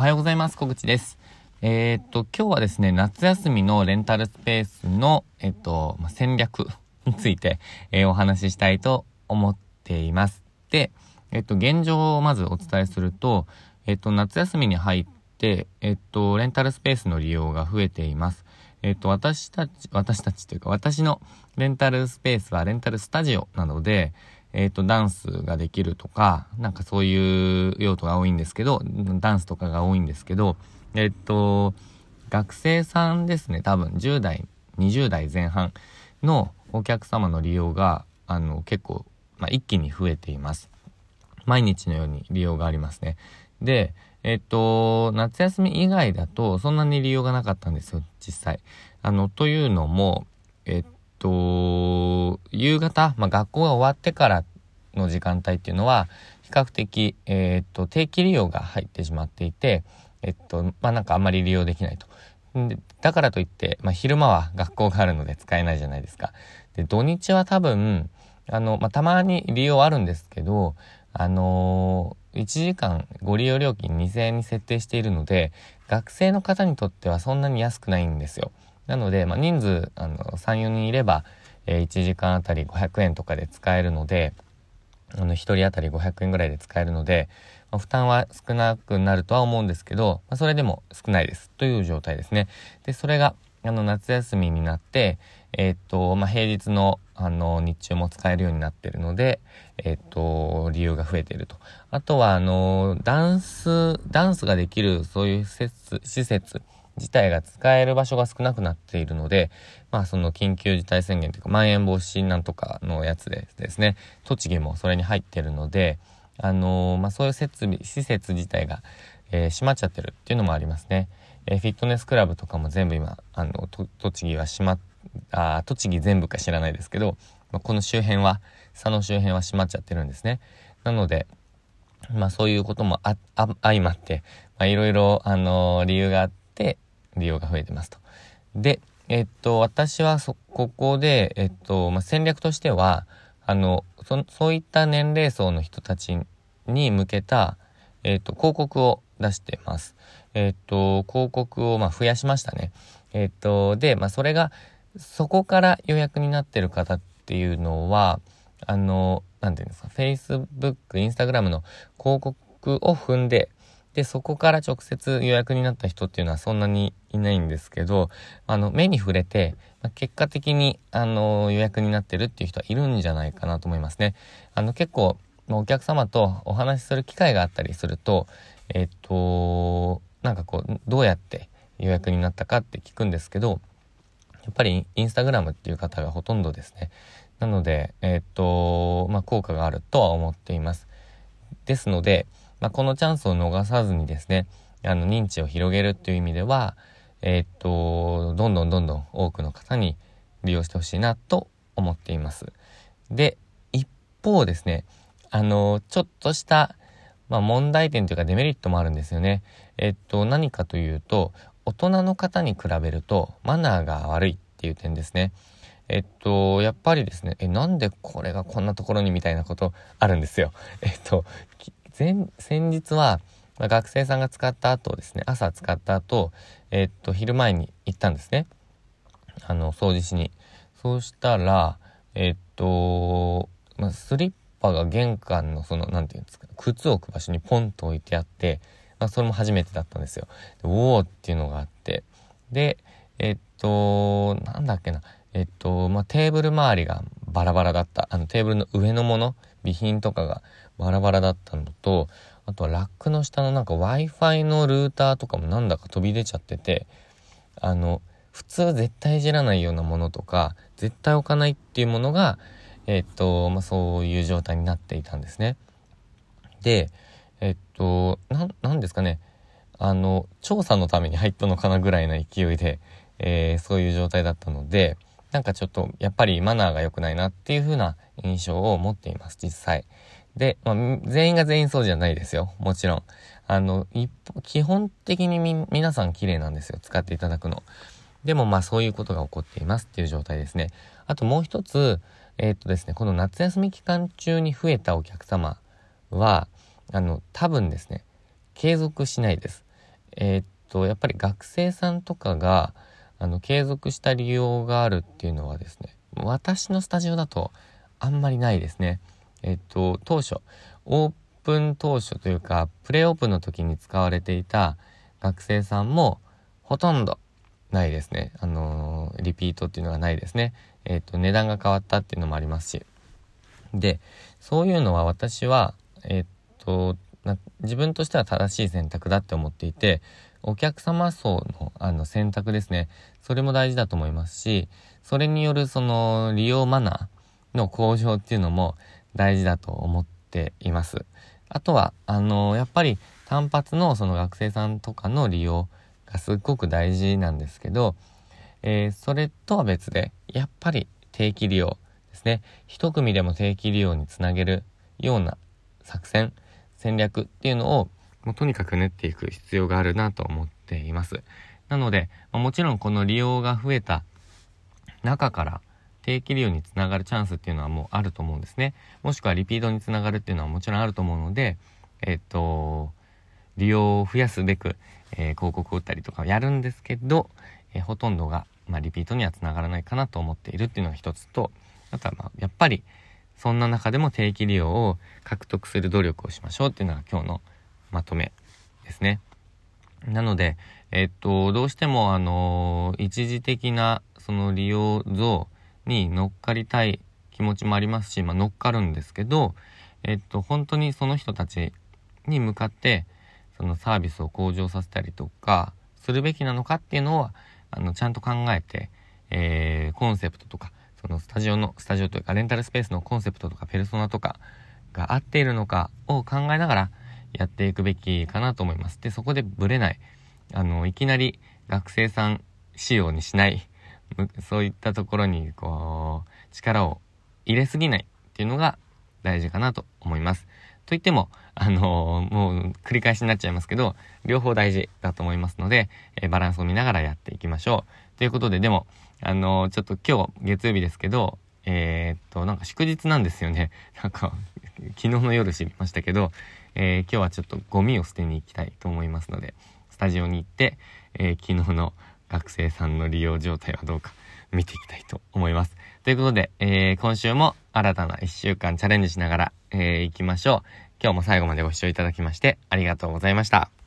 おはようございます。小口です。えー、っと、今日はですね、夏休みのレンタルスペースの、えっと、ま戦略 について、えー、お話ししたいと思っています。で、えっと、現状をまずお伝えすると、えっと、夏休みに入って、えっと、レンタルスペースの利用が増えています。えっと、私たち、私たちというか、私のレンタルスペースはレンタルスタジオなので、えっ、ー、と、ダンスができるとか、なんかそういう用途が多いんですけど、ダンスとかが多いんですけど、えっ、ー、と、学生さんですね、多分10代、20代前半のお客様の利用が、あの、結構、まあ、一気に増えています。毎日のように利用がありますね。で、えっと、夏休み以外だとそんなに利用がなかったんですよ、実際。あの、というのも、えっと、夕方、まあ、学校が終わってからの時間帯っていうのは、比較的、えー、っと、定期利用が入ってしまっていて、えっと、まあ、なんかあんまり利用できないと。だからといって、まあ、昼間は学校があるので使えないじゃないですか。で、土日は多分、あの、まあ、たまに利用あるんですけど、あのー、1時間ご利用料金2000円に設定しているので、学生の方にとってはそんなに安くないんですよ。なので、まあ、人数、あの、3、4人いれば、えー、1時間あたり500円とかで使えるので、あの、1人当たり500円ぐらいで使えるので、まあ、負担は少なくなるとは思うんですけど、まあ、それでも少ないですという状態ですね。で、それが、あの、夏休みになって、えー、っと、まあ、平日の、あの、日中も使えるようになってるので、えー、っと、理由が増えていると。あとは、あの、ダンス、ダンスができる、そういう施設、施設自体が使える場所が少なくなっているので、まあその緊急事態宣言というか、まん延防止なんとかのやつでですね、栃木もそれに入ってるので、あのー、まあそういう設備、施設自体が、えー、閉まっちゃってるっていうのもありますね。えー、フィットネスクラブとかも全部今、あの、栃木は閉まっ、あ、栃木全部か知らないですけど、まあ、この周辺は、佐野周辺は閉まっちゃってるんですね。なので、まあそういうこともあ、あ、相まって、まあいろいろ、あのー、理由があって、利用が増えてますと。で、えっと、私はそ、ここで、えっと、まあ、戦略としては、あの、そ、そういった年齢層の人たちに向けた、えっと、広告を出してます。えっと、広告を、まあ、増やしましたね。えっと、で、まあ、それが、そこから予約になってる方っていうのは、あの、なんていうんですか、Facebook、Instagram の広告を踏んで、で、そこから直接予約になった人っていうのはそんなにいないんですけど、あの、目に触れて、結果的に、あの、予約になってるっていう人はいるんじゃないかなと思いますね。あの、結構、お客様とお話しする機会があったりすると、えっと、なんかこう、どうやって予約になったかって聞くんですけど、やっぱりインスタグラムっていう方がほとんどですね。なので、えっと、まあ、効果があるとは思っています。ですので、まあ、このチャンスを逃さずにですね、あの、認知を広げるっていう意味では、えー、っと、どんどんどんどん多くの方に利用してほしいなと思っています。で、一方ですね、あの、ちょっとした、まあ、問題点というかデメリットもあるんですよね。えっと、何かというと、大人の方に比べるとマナーが悪いっていう点ですね。えっと、やっぱりですね、え、なんでこれがこんなところにみたいなことあるんですよ。えっと、前、先日は、ま、学生さんが使った後ですね、朝使った後、えー、っと、昼前に行ったんですね。あの、掃除しに。そうしたら、えー、っと、まあ、スリッパが玄関のその、なんていうんですか、靴を置く場所にポンと置いてあって、まあ、それも初めてだったんですよ。でおーっていうのがあって。で、えー、っと、なんだっけな。えっと、まあ、テーブル周りがバラバラだった。あの、テーブルの上のもの、備品とかがバラバラだったのと、あとはラックの下のなんか Wi-Fi のルーターとかもなんだか飛び出ちゃってて、あの、普通絶対いじらないようなものとか、絶対置かないっていうものが、えっと、まあ、そういう状態になっていたんですね。で、えっと、な、なんですかね。あの、調査のために入ったのかなぐらいな勢いで、えー、そういう状態だったので、なんかちょっと、やっぱりマナーが良くないなっていう風な印象を持っています、実際。で、まあ、全員が全員そうじゃないですよ。もちろん。あの、一基本的にみ、皆さん綺麗なんですよ。使っていただくの。でもまあそういうことが起こっていますっていう状態ですね。あともう一つ、えー、っとですね、この夏休み期間中に増えたお客様は、あの、多分ですね、継続しないです。えー、っと、やっぱり学生さんとかが、あの、継続した利用があるっていうのはですね、私のスタジオだとあんまりないですね。えっと、当初、オープン当初というか、プレオープンの時に使われていた学生さんもほとんどないですね。あのー、リピートっていうのがないですね。えっと、値段が変わったっていうのもありますし。で、そういうのは私は、えっと、自分としては正しい選択だって思っていて、お客様層のあの選択ですね。それも大事だと思いますし、それによるその利用マナーの向上っていうのも大事だと思っています。あとは、あの、やっぱり単発のその学生さんとかの利用がすっごく大事なんですけど、えー、それとは別で、やっぱり定期利用ですね。一組でも定期利用につなげるような作戦、戦略っていうのを、もうとにかく練っていく必要があるなと思っています。なので、もちろんこの利用が増えた中から定期利用につながるチャンスっていうのはもうあると思うんですね。もしくはリピートにつながるっていうのはもちろんあると思うので、えっと、利用を増やすべく、えー、広告を打ったりとかやるんですけど、えー、ほとんどが、まあ、リピートにはつながらないかなと思っているっていうのが一つと、あとはまあ、やっぱり、そんな中でも定期利用を獲得する努力をしましょうっていうのが今日のまとめですね。なので、えっと、どうしてもあの一時的なその利用像に乗っかりたい気持ちもありますし、まあ、乗っかるんですけど、えっと、本当にその人たちに向かって、そのサービスを向上させたりとか、するべきなのかっていうのは、あの、ちゃんと考えて、えー、コンセプトとか、そのスタジオの、スタジオというか、レンタルスペースのコンセプトとか、ペルソナとかが合っているのかを考えながらやっていくべきかなと思います。で、そこでブレない。あの、いきなり学生さん仕様にしない。そういったところに、こう、力を入れすぎないっていうのが大事かなと思います。といっても、あのー、もう繰り返しになっちゃいますけど、両方大事だと思いますので、えー、バランスを見ながらやっていきましょう。ということで、でも、あのー、ちょっと今日月曜日ですけど、えっと、なんか祝日なんですよね。なんか、昨日の夜知りましたけど、え今日はちょっとゴミを捨てに行きたいと思いますので、スタジオに行って、え昨日の学生さんの利用状態はどうか見ていきたいと思います。ということで、えー、今週も新たな1週間チャレンジしながら、えー、行きましょう。今日も最後までご視聴いただきましてありがとうございました。